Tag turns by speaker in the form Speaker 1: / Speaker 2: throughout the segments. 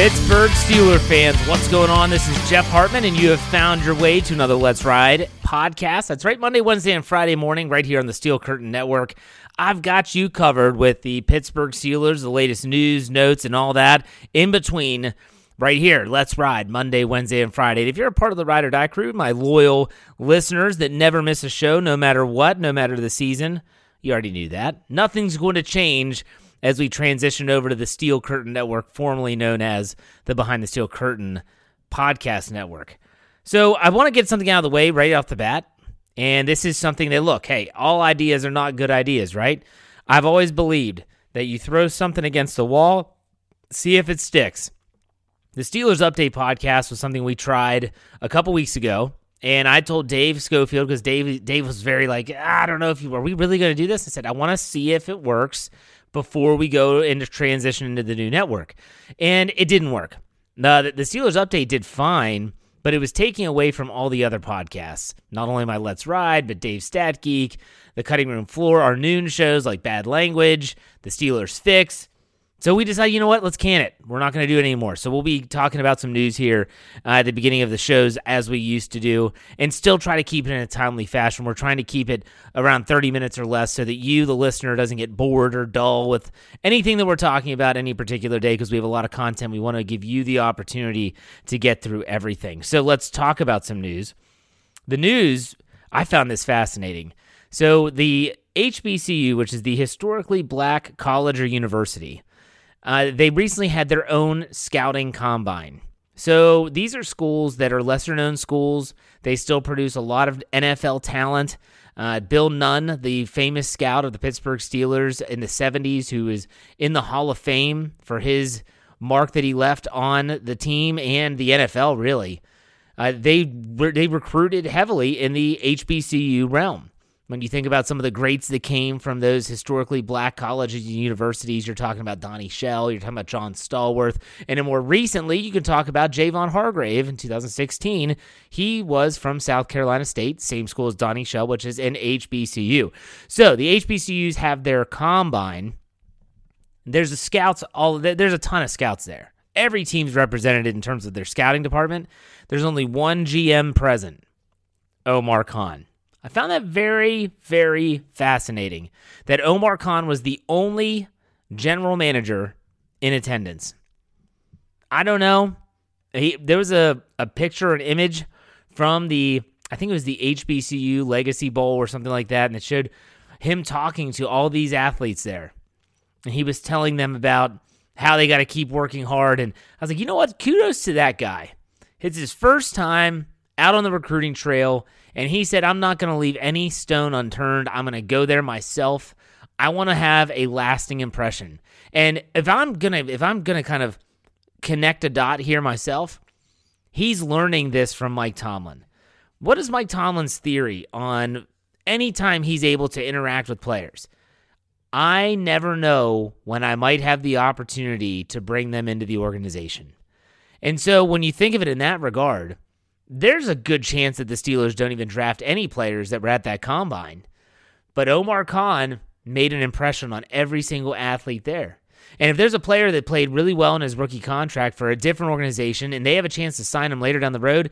Speaker 1: Pittsburgh Steeler fans, what's going on? This is Jeff Hartman, and you have found your way to another Let's Ride podcast. That's right, Monday, Wednesday, and Friday morning, right here on the Steel Curtain Network. I've got you covered with the Pittsburgh Steelers, the latest news, notes, and all that in between right here. Let's ride Monday, Wednesday, and Friday. If you're a part of the Ride or Die crew, my loyal listeners that never miss a show, no matter what, no matter the season, you already knew that. Nothing's going to change as we transition over to the Steel Curtain Network, formerly known as the Behind the Steel Curtain Podcast Network. So I want to get something out of the way right off the bat. And this is something that, look, hey, all ideas are not good ideas, right? I've always believed that you throw something against the wall, see if it sticks. The Steelers Update podcast was something we tried a couple weeks ago. And I told Dave Schofield because Dave Dave was very like, I don't know if you are we really going to do this. I said I want to see if it works before we go into transition into the new network, and it didn't work. The the Steelers update did fine, but it was taking away from all the other podcasts. Not only my Let's Ride, but Dave Stat Geek, the Cutting Room Floor, our noon shows like Bad Language, the Steelers Fix. So we decided, you know what, let's can it. We're not going to do it anymore. So we'll be talking about some news here uh, at the beginning of the shows as we used to do and still try to keep it in a timely fashion. We're trying to keep it around 30 minutes or less so that you, the listener, doesn't get bored or dull with anything that we're talking about any particular day because we have a lot of content. We want to give you the opportunity to get through everything. So let's talk about some news. The news, I found this fascinating. So the HBCU, which is the historically black college or university, uh, they recently had their own scouting combine. So these are schools that are lesser known schools. They still produce a lot of NFL talent. Uh, Bill Nunn, the famous scout of the Pittsburgh Steelers in the 70s, who is in the Hall of Fame for his mark that he left on the team and the NFL, really. Uh, they they recruited heavily in the HBCU realm. When you think about some of the greats that came from those historically black colleges and universities, you're talking about Donnie Shell, you're talking about John Stallworth, and then more recently, you can talk about Javon Hargrave in 2016. He was from South Carolina State, same school as Donnie Shell, which is an HBCU. So the HBCUs have their combine. There's a scouts all there's a ton of scouts there. Every team's represented in terms of their scouting department. There's only one GM present, Omar Khan. I found that very, very fascinating that Omar Khan was the only general manager in attendance. I don't know. He, there was a, a picture, an image from the, I think it was the HBCU Legacy Bowl or something like that, and it showed him talking to all these athletes there. And he was telling them about how they got to keep working hard. And I was like, you know what? Kudos to that guy. It's his first time out on the recruiting trail. And he said, I'm not going to leave any stone unturned. I'm going to go there myself. I want to have a lasting impression. And if I'm going to, if I'm going to kind of connect a dot here myself, he's learning this from Mike Tomlin. What is Mike Tomlin's theory on anytime he's able to interact with players? I never know when I might have the opportunity to bring them into the organization. And so when you think of it in that regard, there's a good chance that the Steelers don't even draft any players that were at that combine. But Omar Khan made an impression on every single athlete there. And if there's a player that played really well in his rookie contract for a different organization and they have a chance to sign him later down the road,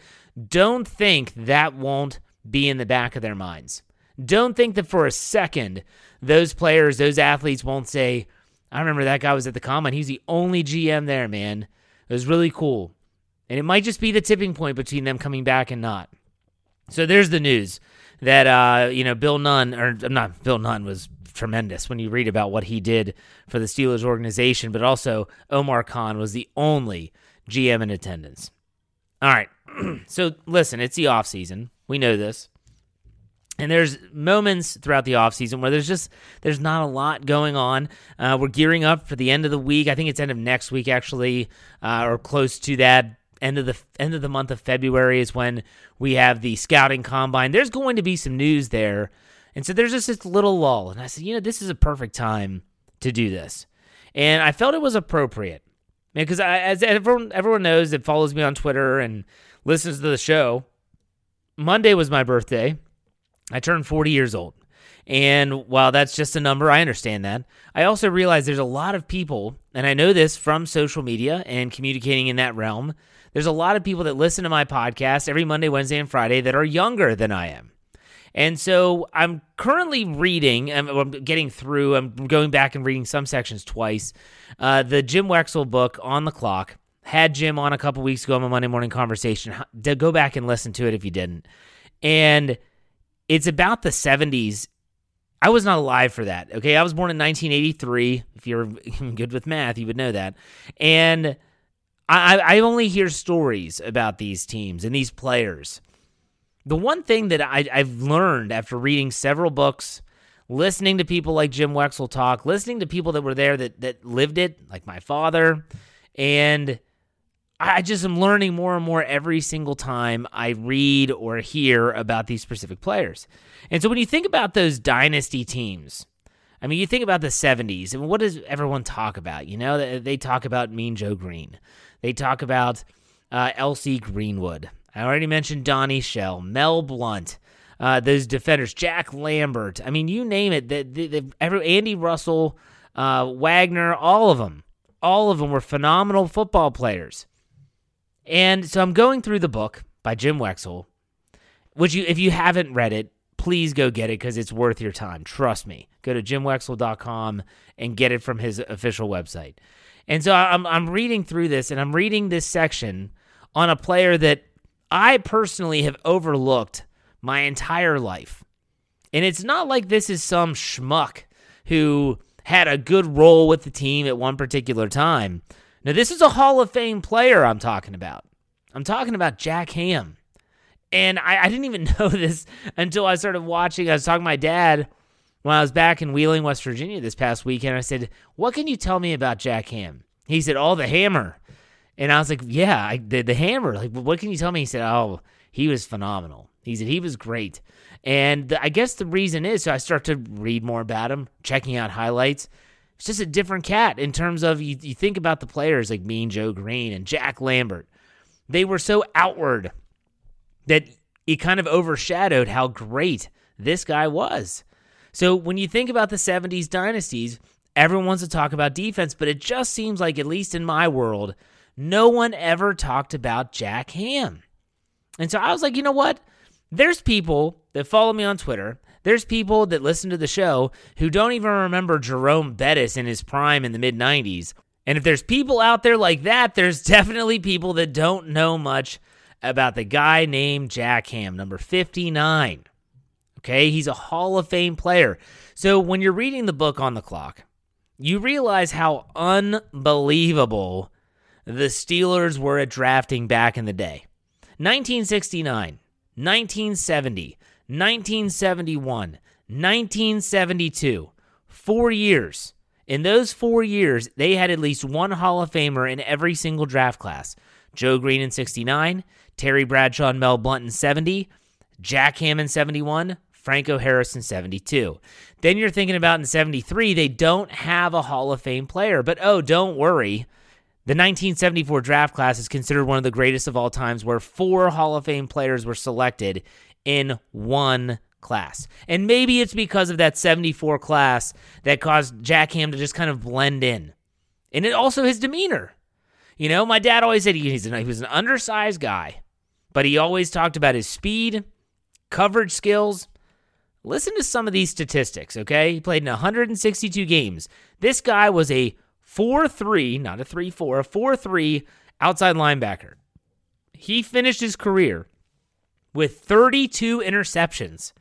Speaker 1: don't think that won't be in the back of their minds. Don't think that for a second those players, those athletes won't say, I remember that guy was at the combine. He's the only GM there, man. It was really cool. And it might just be the tipping point between them coming back and not. So there's the news that uh, you know Bill Nunn or not Bill Nunn was tremendous when you read about what he did for the Steelers organization, but also Omar Khan was the only GM in attendance. All right. so listen, it's the off season. We know this. And there's moments throughout the offseason where there's just there's not a lot going on. Uh, we're gearing up for the end of the week. I think it's end of next week actually, uh, or close to that. End of the end of the month of February is when we have the scouting combine. There's going to be some news there, and so there's just this little lull. And I said, you know, this is a perfect time to do this, and I felt it was appropriate because as everyone everyone knows that follows me on Twitter and listens to the show, Monday was my birthday. I turned 40 years old. And while that's just a number, I understand that. I also realize there's a lot of people, and I know this from social media and communicating in that realm. There's a lot of people that listen to my podcast every Monday, Wednesday, and Friday that are younger than I am. And so I'm currently reading, I'm, getting through, I'm going back and reading some sections twice. Uh, the Jim Wexell book, On the Clock. Had Jim on a couple weeks ago on my Monday morning conversation. Go back and listen to it if you didn't. And it's about the 70s. I was not alive for that. Okay. I was born in 1983. If you're good with math, you would know that. And I, I only hear stories about these teams and these players. The one thing that I, I've learned after reading several books, listening to people like Jim Wexell talk, listening to people that were there that, that lived it, like my father, and I just am learning more and more every single time I read or hear about these specific players. And so when you think about those dynasty teams, I mean, you think about the 70s, and what does everyone talk about? You know, they talk about Mean Joe Greene, they talk about uh, L.C. Greenwood. I already mentioned Donnie Shell, Mel Blount, uh, those defenders, Jack Lambert. I mean, you name it. The, the, the, every, Andy Russell, uh, Wagner, all of them, all of them were phenomenal football players. And so I'm going through the book by Jim Wexell, which you if you haven't read it, please go get it because it's worth your time. Trust me. Go to jimwexell.com and get it from his official website. And so I'm I'm reading through this and I'm reading this section on a player that I personally have overlooked my entire life. And it's not like this is some schmuck who had a good role with the team at one particular time. Now, this is a Hall of Fame player I'm talking about. I'm talking about Jack Ham. And I, I, didn't even know this until I started watching. I was talking to my dad when I was back in Wheeling, West Virginia this past weekend. I said, What can you tell me about Jack Ham? He said, Oh, the hammer. And I was like, Yeah, I, the, the hammer. Like, what can you tell me? He said, Oh, he was phenomenal. He said, He was great. And the, I guess the reason is so I start to read more about him, checking out highlights. It's just a different cat in terms of you, you think about the players like Mean Joe Greene and Jack Lambert. They were so outward that it kind of overshadowed how great this guy was. So when you think about the 70s dynasties, everyone wants to talk about defense, but it just seems like, at least in my world, no one ever talked about Jack Ham. And so I was like, you know what? There's people that follow me on Twitter there's people that listen to the show who don't even remember Jerome Bettis in his prime in the mid 90s. And if there's people out there like that, there's definitely people that don't know much about the guy named Jack Ham, number 59. Okay, he's a Hall of Fame player. So when you're reading the book on the clock, you realize how unbelievable the Steelers were at drafting back in the day. 1969, 1970, 1971, 1972, four years. In those four years, they had at least one Hall of Famer in every single draft class. Joe Greene in 69, Terry Bradshaw and Mel Blount in 70, Jack Ham in 71, Franco Harris in 72. Then you're thinking about in 73, they don't have a Hall of Fame player. But oh, don't worry. The 1974 draft class is considered one of the greatest of all times, where four Hall of Fame players were selected in one class. And maybe it's because of that 74 class that caused Jack Ham to just kind of blend in. And it also his demeanor. You know, my dad always said he, he's an, he was an undersized guy, but he always talked about his speed, coverage skills. Listen to some of these statistics, okay? He played in 162 games. This guy was a 4 3, not a 3 4, a 4 3 outside linebacker. He finished his career with 32 interceptions.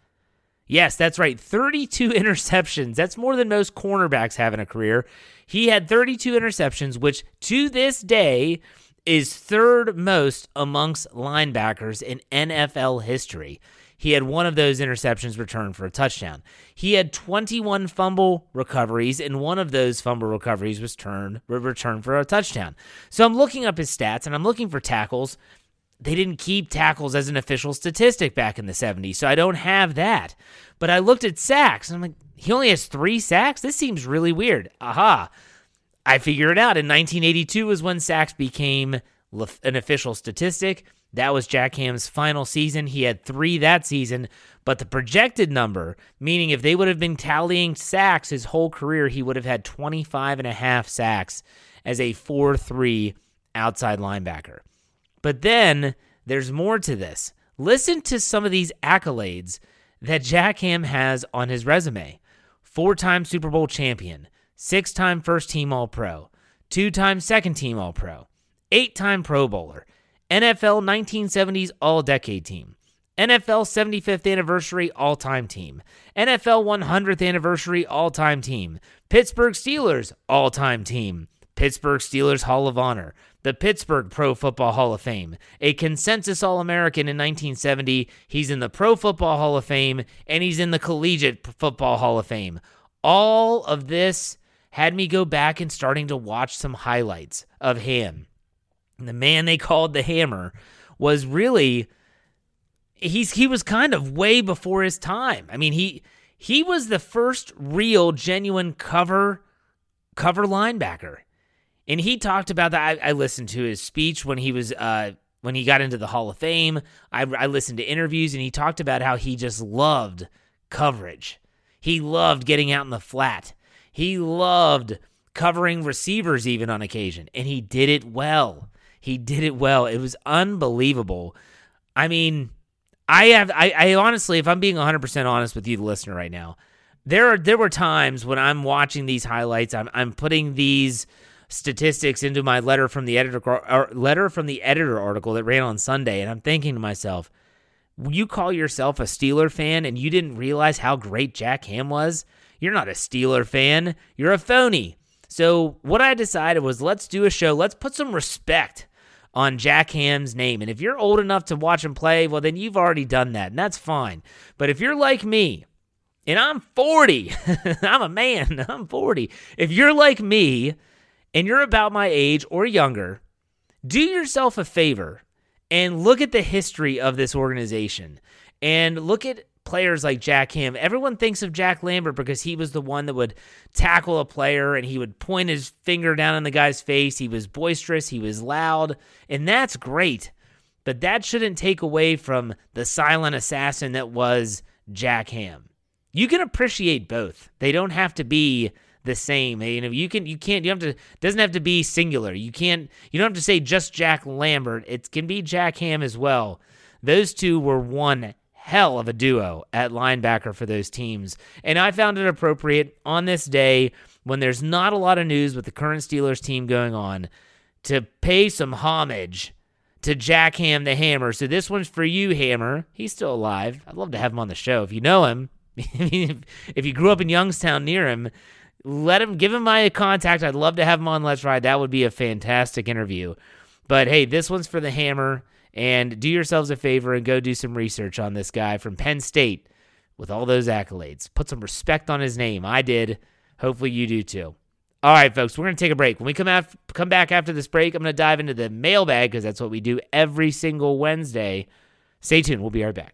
Speaker 1: Yes, that's right. 32 interceptions. That's more than most cornerbacks have in a career. He had 32 interceptions, which to this day is third most amongst linebackers in NFL history. He had one of those interceptions returned for a touchdown. He had 21 fumble recoveries, and one of those fumble recoveries was turned returned for a touchdown. So I'm looking up his stats and I'm looking for tackles they didn't keep tackles as an official statistic back in the 70s, so I don't have that. But I looked at sacks, and I'm like, he only has three sacks? This seems really weird. Aha. I figured it out. In 1982 was when sacks became an official statistic. That was Jack Ham's final season. He had three that season, but the projected number, meaning if they would have been tallying sacks his whole career, he would have had 25 and a half sacks as a 4 3 outside linebacker. But then there's more to this. Listen to some of these accolades that Jack Ham has on his resume four time Super Bowl champion, six time first team All Pro, two time second team All Pro, eight time Pro Bowler, NFL 1970s All Decade Team. NFL 75th Anniversary All Time Team, NFL 100th Anniversary All Time Team, Pittsburgh Steelers All Time Team, Pittsburgh Steelers Hall of Honor, the Pittsburgh Pro Football Hall of Fame, a consensus All American in 1970. He's in the Pro Football Hall of Fame, and he's in the Collegiate Football Hall of Fame. All of this had me go back and starting to watch some highlights of him. The man they called the Hammer was really he's he was kind of way before his time. I mean, he he was the first real genuine cover cover linebacker. And he talked about that. I, I listened to his speech when he was uh, when he got into the Hall of Fame. I, I listened to interviews, and he talked about how he just loved coverage. He loved getting out in the flat. He loved covering receivers even on occasion, and he did it well. He did it well. It was unbelievable. I mean, I have I, I honestly, if I'm being 100% honest with you, the listener, right now, there are there were times when I'm watching these highlights, I'm I'm putting these statistics into my letter from the editor letter from the editor article that ran on Sunday, and I'm thinking to myself, you call yourself a Steeler fan and you didn't realize how great Jack Ham was? You're not a Steeler fan. You're a phony. So what I decided was let's do a show. Let's put some respect on Jack Ham's name. And if you're old enough to watch him play, well, then you've already done that, and that's fine. But if you're like me, and I'm 40, I'm a man, I'm 40. If you're like me, and you're about my age or younger, do yourself a favor and look at the history of this organization and look at players like Jack Ham. Everyone thinks of Jack Lambert because he was the one that would tackle a player and he would point his finger down in the guy's face. He was boisterous, he was loud, and that's great. But that shouldn't take away from the silent assassin that was Jack Ham. You can appreciate both. They don't have to be the same. You know, you can you can't you have to doesn't have to be singular. You can't you don't have to say just Jack Lambert. It can be Jack Ham as well. Those two were one hell of a duo at linebacker for those teams. And I found it appropriate on this day when there's not a lot of news with the current Steelers team going on to pay some homage to Jack Ham the Hammer. So this one's for you, Hammer. He's still alive. I'd love to have him on the show. If you know him, if you grew up in Johnstown near him, let him give him my contact. I'd love to have him on Let's Ride. That would be a fantastic interview. But hey, this one's for the Hammer. And do yourselves a favor and go do some research on this guy from Penn State with all those accolades. Put some respect on his name. I did. Hopefully you do too. All right, folks, we're going to take a break. When we come af- come back after this break, I'm going to dive into the mailbag because that's what we do every single Wednesday. Stay tuned. We'll be right back.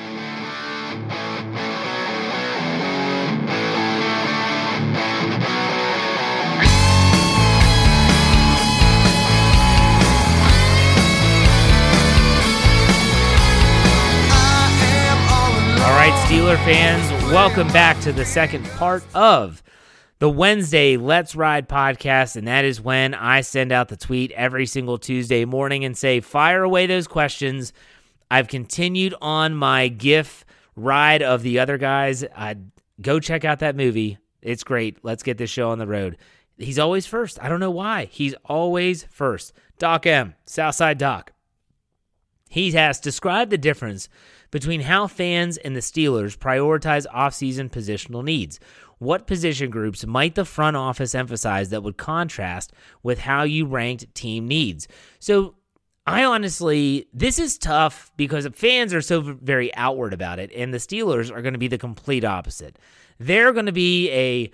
Speaker 1: Right, Steeler fans, welcome back to the second part of the Wednesday Let's Ride podcast. And that is when I send out the tweet every single Tuesday morning and say, fire away those questions. I've continued on my GIF ride of the other guys. Uh, go check out that movie. It's great. Let's get this show on the road. He's always first. I don't know why. He's always first. Doc M, Southside Doc. He has described the difference between how fans and the Steelers prioritize offseason positional needs. What position groups might the front office emphasize that would contrast with how you ranked team needs? So, I honestly, this is tough because fans are so very outward about it, and the Steelers are going to be the complete opposite. They're going to be a,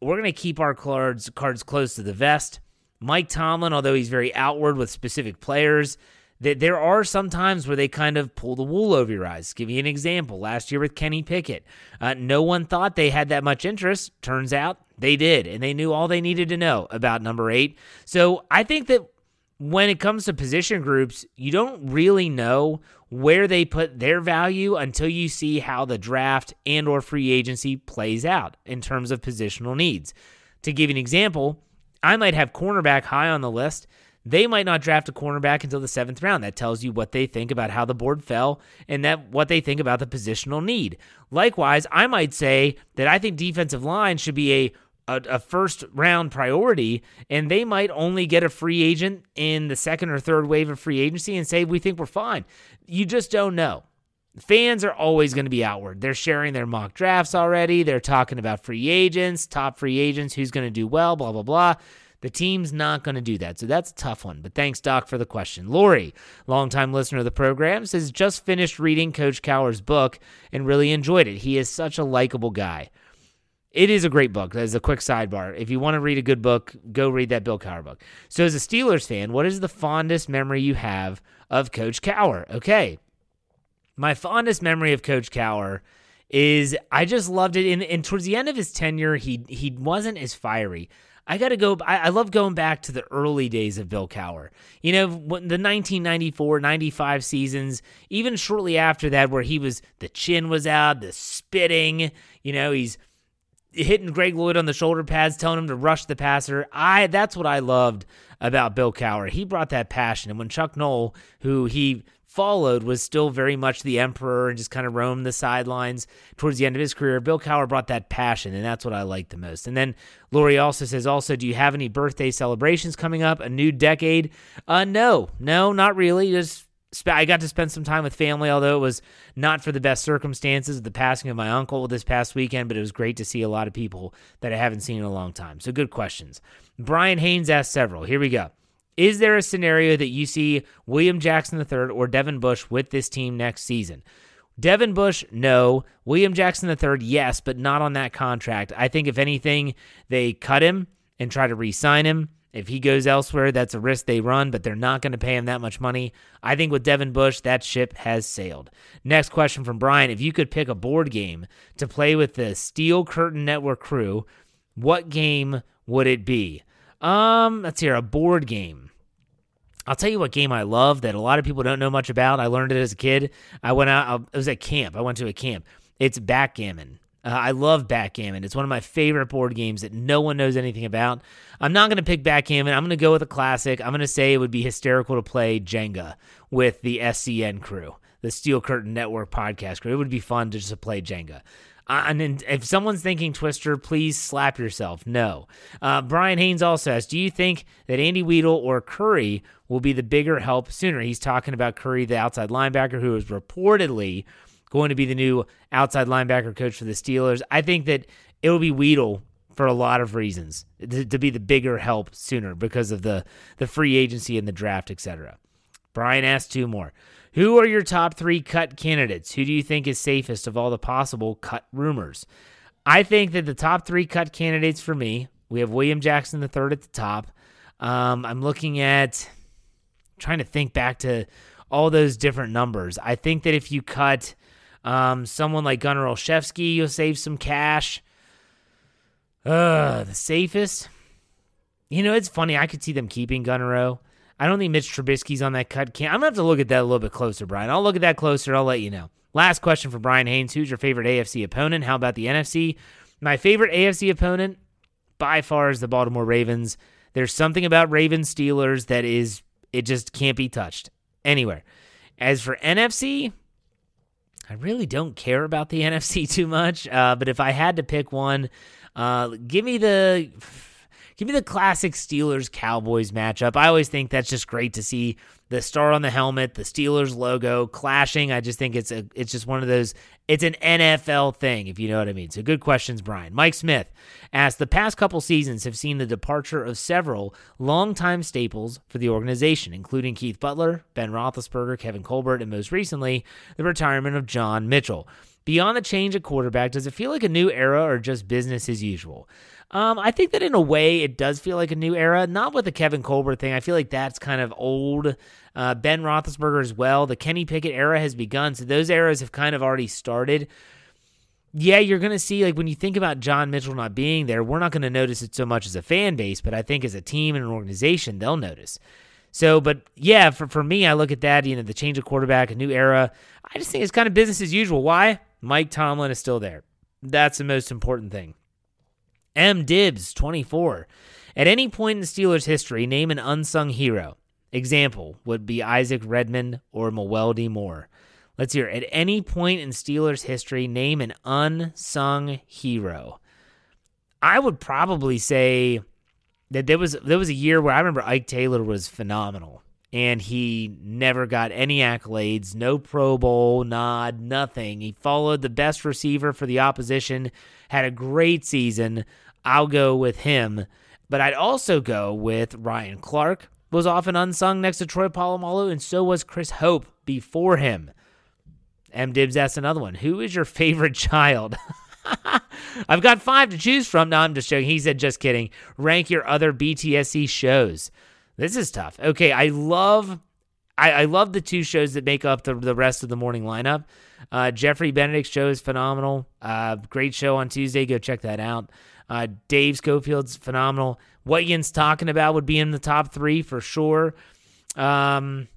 Speaker 1: we're going to keep our cards cards close to the vest. Mike Tomlin, although he's very outward with specific players, that there are some times where they kind of pull the wool over your eyes. Give you an example. Last year with Kenny Pickett, uh, no one thought they had that much interest. Turns out they did, and they knew all they needed to know about number eight. So I think that when it comes to position groups, you don't really know where they put their value until you see how the draft and or free agency plays out in terms of positional needs. To give you an example, I might have cornerback high on the list. They might not draft a cornerback until the seventh round. That tells you what they think about how the board fell and that what they think about the positional need. Likewise, I might say that I think defensive line should be a a, a, first round priority, and they might only get a free agent in the second or third wave of free agency and say, We think we're fine. You just don't know. Fans are always going to be outward. They're sharing their mock drafts already. They're talking about free agents, top free agents, who's going to do well, blah, blah, blah. The team's not going to do that. So that's a tough one. But thanks, Doc, for the question. Lori, longtime listener of the program, says just finished reading Coach Cowher's book and really enjoyed it. He is such a likable guy. It is a great book. As a quick sidebar, if you want to read a good book, go read that Bill Cowher book. So, as a Steelers fan, what is the fondest memory you have of Coach Cowher? Okay, my fondest memory of Coach Cowher is I just loved it. And, and towards the end of his tenure, he he wasn't as fiery. I got to go. I, I, love going back to the early days of Bill Cowher. You know, the 1994, 95 seasons, even shortly after that, where he was, the chin was out, the spitting, you know, he's hitting Greg Lloyd on the shoulder pads, telling him to rush the passer. I, that's what I loved about Bill Cowher. He brought that passion. And when Chuck Noll, who he followed was still very much the emperor and just kind of roamed the sidelines towards the end of his career. Bill Cowher brought that passion, and that's what I like the most. And then Lori also says, also, do you have any birthday celebrations coming up? A new decade? Uh, no, no, not really. Just I got to spend some time with family, although it was not for the best circumstances. The passing of my uncle this past weekend, but it was great to see a lot of people that I haven't seen in a long time. So good questions. Brian Haynes asked several. Here we go. Is there a scenario that you see William Jackson III or Devin Bush with this team next season? Devin Bush, no. William Jackson III, yes, but not on that contract. I think if anything, they cut him and try to re sign him. If he goes elsewhere, that's a risk they run, but they're not going to pay him that much money. I think with Devin Bush, that ship has sailed. Next question from Brian If you could pick a board game to play with the Steel Curtain Network crew, what game would it be? Um, let's hear a board game. I'll tell you what game I love that a lot of people don't know much about. I learned it as a kid. I went out, it was at camp. I went to a camp. It's backgammon. Uh, I love backgammon. It's one of my favorite board games that no one knows anything about. I'm not going to pick backgammon. I'm going to go with a classic. I'm going to say it would be hysterical to play Jenga with the SCN crew, the Steel Curtain Network podcast crew. It would be fun to just play Jenga. Uh, and if someone's thinking Twister, please slap yourself. No. Uh, Brian Haynes also asks, do you think that Andy Weidl or Curry will be the bigger help sooner? He's talking about Curry, the outside linebacker, who is reportedly going to be the new outside linebacker coach for the Steelers. I think that it will be Weidl for a lot of reasons to, to be the bigger help sooner because of the the free agency and the draft, etc. Brian asked two more. Who are your top three cut candidates? Who do you think is safest of all the possible cut rumors? I think that the top three cut candidates for me, we have William Jackson the third at the top. Um, I'm looking at trying to think back to all those different numbers. I think that if you cut um, someone like Gunnar Olszewski, you'll save some cash. Uh, the safest. You know, it's funny. I could see them keeping Gunnar. I don't think Mitch Trubisky's on that cut. Can I'm gonna have to look at that a little bit closer, Brian. I'll look at that closer. I'll let you know. Last question for Brian Haynes: Who's your favorite AFC opponent? How about the NFC? My favorite AFC opponent, by far, is the Baltimore Ravens. There's something about Ravens Steelers that is it just can't be touched anywhere. As for NFC, I really don't care about the NFC too much. Uh, but if I had to pick one, uh, give me the Give me the classic Steelers Cowboys matchup. I always think that's just great to see the star on the helmet, the Steelers logo clashing. I just think it's a it's just one of those it's an NFL thing, if you know what I mean. So good questions, Brian. Mike Smith asked the past couple seasons have seen the departure of several longtime staples for the organization, including Keith Butler, Ben Roethlisberger, Kevin Colbert, and most recently, the retirement of John Mitchell. Beyond the change of quarterback, does it feel like a new era or just business as usual? Um, I think that in a way it does feel like a new era. Not with the Kevin Colbert thing. I feel like that's kind of old. Uh, ben Roethlisberger as well. The Kenny Pickett era has begun, so those eras have kind of already started. Yeah, you're going to see, like, when you think about John Mitchell not being there, we're not going to notice it so much as a fan base, but I think as a team and an organization, they'll notice. So, but yeah, for, for me, I look at that, you know, the change of quarterback, a new era. I just think it's kind of business as usual. Why? Mike Tomlin is still there. That's the most important thing. M. Dibs, 24. At any point in Steelers history, name an unsung hero. Example would be Isaac Redman or Mewelde Moore. Let's hear. At any point in Steelers history, name an unsung hero. I would probably say that there was there was a year where I remember Ike Taylor was phenomenal, and he never got any accolades, no Pro Bowl nod, nothing. He followed the best receiver for the opposition had a great season. I'll go with him. But I'd also go with Ryan Clark, was often unsung next to Troy Polamalu, and so was Chris Hope before him. M. Dibs asked another one. Who is your favorite child? I've got five to choose from. No, I'm just joking. He said, just kidding. Rank your other BTSC shows. This is tough. Okay, I love I, I love the two shows that make up the, the rest of the morning lineup. Uh, Jeffrey Benedict's show is phenomenal. Uh, great show on Tuesday. Go check that out. Uh, Dave Schofield's phenomenal. What Yin's talking about would be in the top three for sure. Um,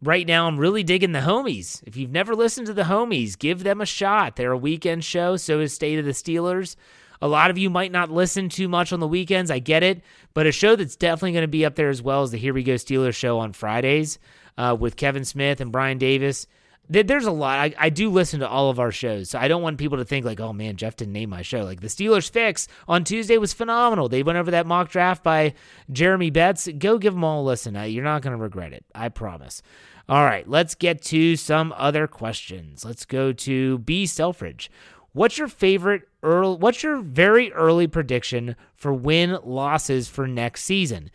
Speaker 1: right now, I'm really digging the homies. If you've never listened to the homies, give them a shot. They're a weekend show. So is State of the Steelers A lot of you might not listen too much on the weekends. I get it. But a show that's definitely going to be up there as well as the Here We Go Steelers show on Fridays uh, with Kevin Smith and Brian Davis. There's a lot. I, I do listen to all of our shows, so I don't want people to think like, "Oh man, Jeff didn't name my show." Like the Steelers Fix on Tuesday was phenomenal. They went over that mock draft by Jeremy Betts. Go give them all a listen. You're not going to regret it. I promise. All right, let's get to some other questions. Let's go to B Selfridge. What's your favorite early? What's your very early prediction for win losses for next season?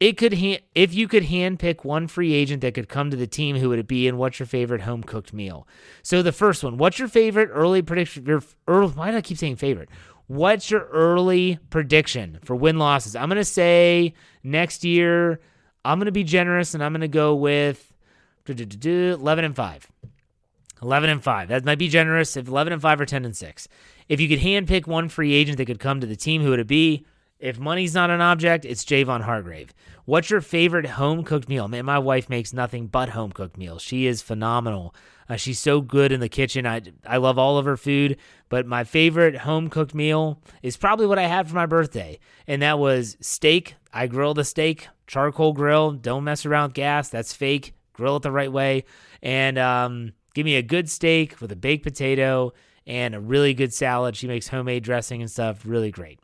Speaker 1: It could ha- if you could handpick one free agent that could come to the team, who would it be, and what's your favorite home cooked meal? So the first one, what's your favorite early prediction? Your early, why do I keep saying favorite? What's your early prediction for win losses? I'm gonna say next year. I'm gonna be generous, and I'm gonna go with 11 and five. 11 and 5. That might be generous if 11 and 5 or 10 and 6. If you could handpick one free agent that could come to the team, who would it be? If money's not an object, it's Javon Hargrave. What's your favorite home cooked meal? Man, my wife makes nothing but home cooked meals. She is phenomenal. Uh, she's so good in the kitchen. I, I love all of her food, but my favorite home cooked meal is probably what I had for my birthday, and that was steak. I grill the steak, charcoal grill. Don't mess around with gas. That's fake. Grill it the right way. And um, Give me a good steak with a baked potato and a really good salad. She makes homemade dressing and stuff. Really great.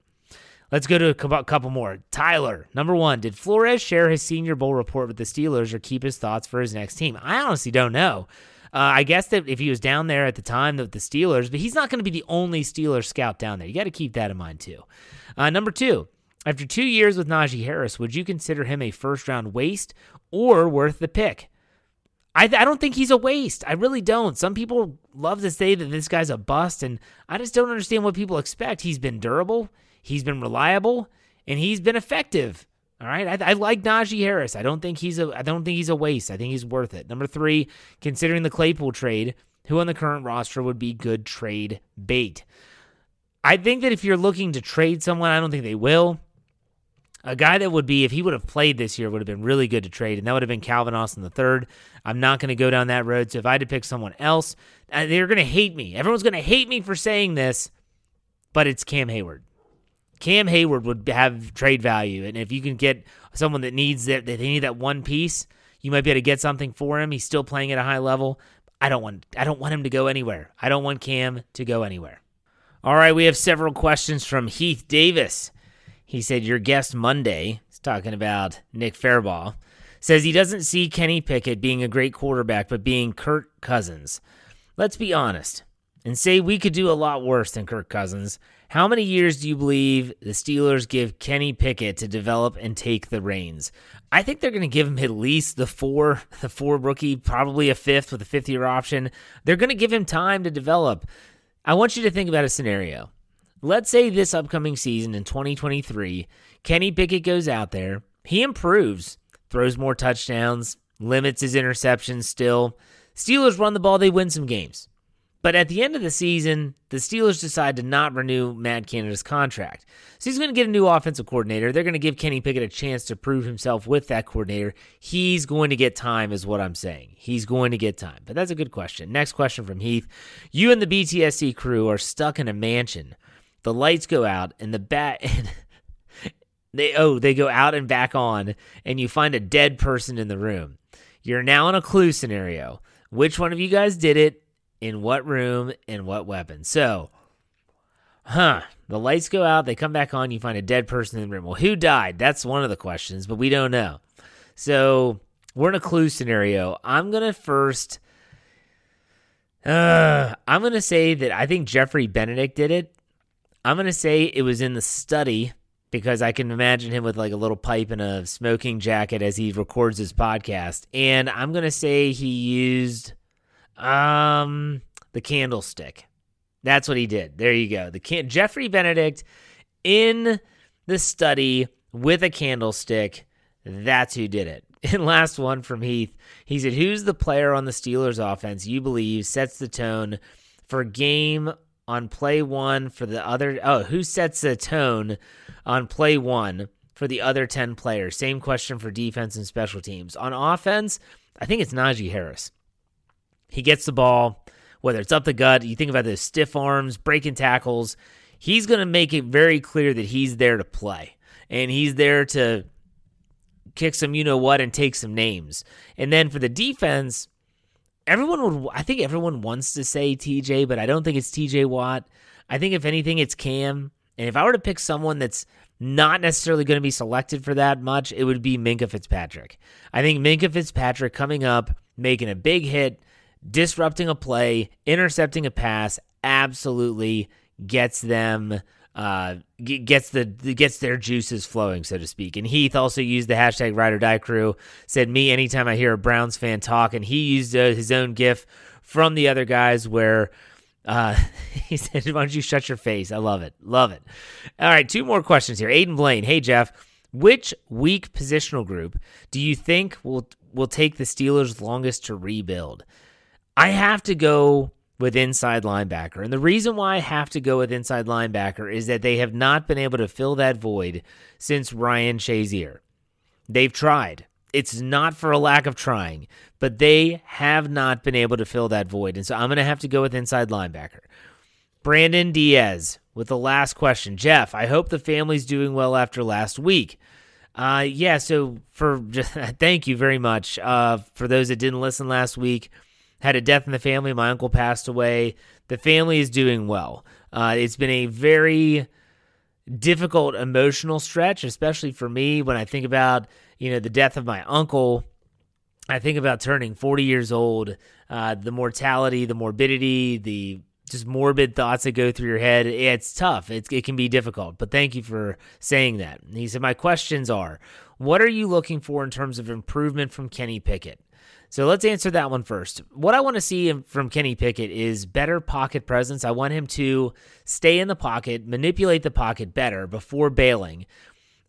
Speaker 1: Let's go to a couple more. Tyler, number one, did Flores share his Senior Bowl report with the Steelers or keep his thoughts for his next team? I honestly don't know. Uh, I guess that if he was down there at the time with the Steelers, but he's not going to be the only Steelers scout down there. You got to keep that in mind too. Uh, number two, after two years with Najee Harris, would you consider him a first round waste or worth the pick? I, I don't think he's a waste. I really don't. Some people love to say that this guy's a bust, and I just don't understand what people expect. He's been durable, he's been reliable, and he's been effective. All right, I, I like Najee Harris. I don't think he's a I don't think he's a waste. I think he's worth it. Number three, considering the Claypool trade, who on the current roster would be good trade bait? I think that if you're looking to trade someone, I don't think they will. A guy that would be, if he would have played this year, would have been really good to trade, and that would have been Calvin Austin III. I'm not going to go down that road. So if I had to pick someone else, uh, they're going to hate me. Everyone's going to hate me for saying this, but it's Cam Heyward. Cam Heyward would have trade value, and if you can get someone that needs that, that they need that one piece, you might be able to get something for him. He's still playing at a high level. I don't want, I don't want him to go anywhere. I don't want Cam to go anywhere. All right, we have several questions from Heath Davis. He said, Your guest Monday, he's talking about Nick Farabaugh, says he doesn't see Kenny Pickett being a great quarterback, but being Kirk Cousins. Let's be honest and say we could do a lot worse than Kirk Cousins. How many years do you believe the Steelers give Kenny Pickett to develop and take the reins? I think they're going to give him at least the four, the four rookie, probably a fifth with a fifth year option. They're going to give him time to develop. I want you to think about a scenario. Let's say this upcoming season in 2023, Kenny Pickett goes out there, he improves, throws more touchdowns, limits his interceptions still. Steelers run the ball, they win some games. But at the end of the season, the Steelers decide to not renew Matt Canada's contract. So he's going to get a new offensive coordinator. They're going to give Kenny Pickett a chance to prove himself with that coordinator. He's going to get time, is what I'm saying. He's going to get time. But that's a good question. Next question from Heath. You and the BTSC crew are stuck in a mansion the lights go out and the bat they oh they go out and back on and you find a dead person in the room. You're now in a clue scenario. Which one of you guys did it? In what room? And what weapon? So huh the lights go out they come back on you find a dead person in the room. Well who died? That's one of the questions but we don't know. So we're in a clue scenario. I'm gonna first uh, i'm gonna say that i think jeffrey benedict did it I'm going to say it was in the study because I can imagine him with like a little pipe and a smoking jacket as he records his podcast. And I'm going to say he used um the candlestick. That's what he did. There you go. The can- Jeffrey Benedict in the study with a candlestick. That's who did it. And last one from Heath. He said, Who's the player on the Steelers offense you believe sets the tone for game on play one for the other. Oh, who sets the tone on play one for the other 10 players? Same question for defense and special teams. On offense, I think it's Najee Harris. He gets the ball, whether it's up the gut, you think about those stiff arms, breaking tackles. he's going to make it very clear that he's there to play and he's there to kick some you know what and take some names. And then for the defense, everyone would I think everyone wants to say TJ, but I don't think it's TJ Watt. I think if anything it's Cam. And if I were to pick someone that's not necessarily going to be selected for that much, it would be Minkah Fitzpatrick. I think Minkah Fitzpatrick coming up, making a big hit, disrupting a play, intercepting a pass, absolutely gets them uh, gets the gets their juices flowing, so to speak. And Heath also used the hashtag Ride or Die Crew. Said me anytime I hear a Browns fan talk, and he used uh, his own GIF from the other guys where uh, he said, "Why don't you shut your face?" I love it, love it. All right, two more questions here. Aiden Blaine, hey Jeff, which weak positional group do you think will will take the Steelers longest to rebuild? I have to go with inside linebacker. And the reason why I have to go with inside linebacker is that they have not been able to fill that void since Ryan Shazier. They've tried. It's not for a lack of trying, but they have not been able to fill that void. And so I'm going to have to go with inside linebacker. Brandon Diaz with the last question. Jeff, I hope the family's doing well after last week. Uh, yeah, so for thank you very much. Uh, for those that didn't listen last week, had a death in the family. My uncle passed away. The family is doing well. Uh, it's been a very difficult emotional stretch, especially for me when I think about you know the death of my uncle. I think about turning 40 years old, uh, the mortality, the morbidity, the just morbid thoughts that go through your head. It's tough. It's, it can be difficult. But thank you for saying that. he said, My questions are what are you looking for in terms of improvement from Kenny Pickett? So let's answer that one first. What I want to see from Kenny Pickett is better pocket presence. I want him to stay in the pocket, manipulate the pocket better before bailing.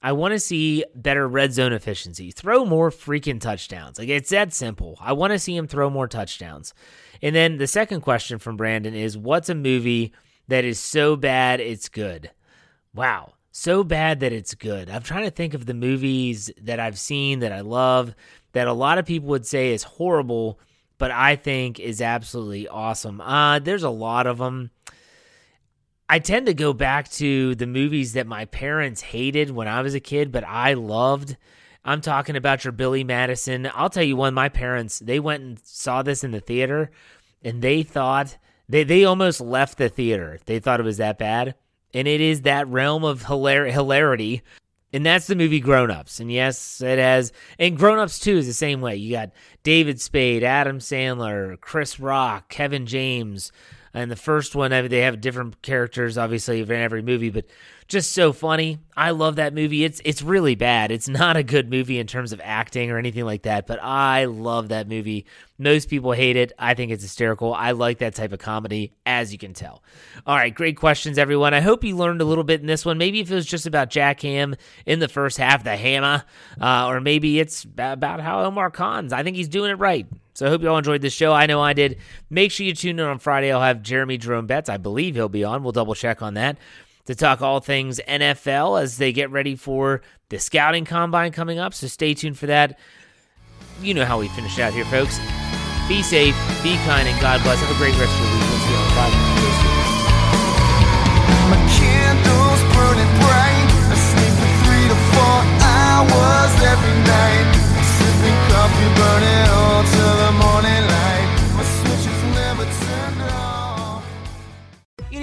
Speaker 1: I want to see better red zone efficiency. Throw more freaking touchdowns. Like it's that simple. I want to see him throw more touchdowns. And then the second question from Brandon is what's a movie that is so bad it's good? Wow. So bad that it's good. I'm trying to think of the movies that I've seen that I love that a lot of people would say is horrible, but I think is absolutely awesome. Uh, there's a lot of them. I tend to go back to the movies that my parents hated when I was a kid, but I loved. I'm talking about your Billy Madison. I'll tell you one, my parents, they went and saw this in the theater and they thought they, they almost left the theater. They thought it was that bad. And it is that realm of hilar- hilarity and that's the movie Grown Ups. And yes, it has. And Grown Ups 2 is the same way. You got David Spade, Adam Sandler, Chris Rock, Kevin James. And the first one, they have different characters, obviously, in every movie, but just so funny. I love that movie. It's it's really bad. It's not a good movie in terms of acting or anything like that, but I love that movie. Most people hate it. I think it's hysterical. I like that type of comedy, as you can tell. All right, great questions, everyone. I hope you learned a little bit in this one. Maybe if it was just about Jack Ham in the first half, the hammer, uh, or maybe it's about how Omar Khan's. I think he's doing it right. So I hope you all enjoyed this show. I know I did. Make sure you tune in on Friday. I'll have Jeremy Jerome Betts. I believe he'll be on. We'll double check on that to talk all things NFL as they get ready for the scouting combine coming up. So stay tuned for that. You know how we finish out here, folks. Be safe, be kind, and God bless. Have a great rest of your week. We'll see you on Friday.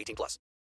Speaker 2: 18 plus.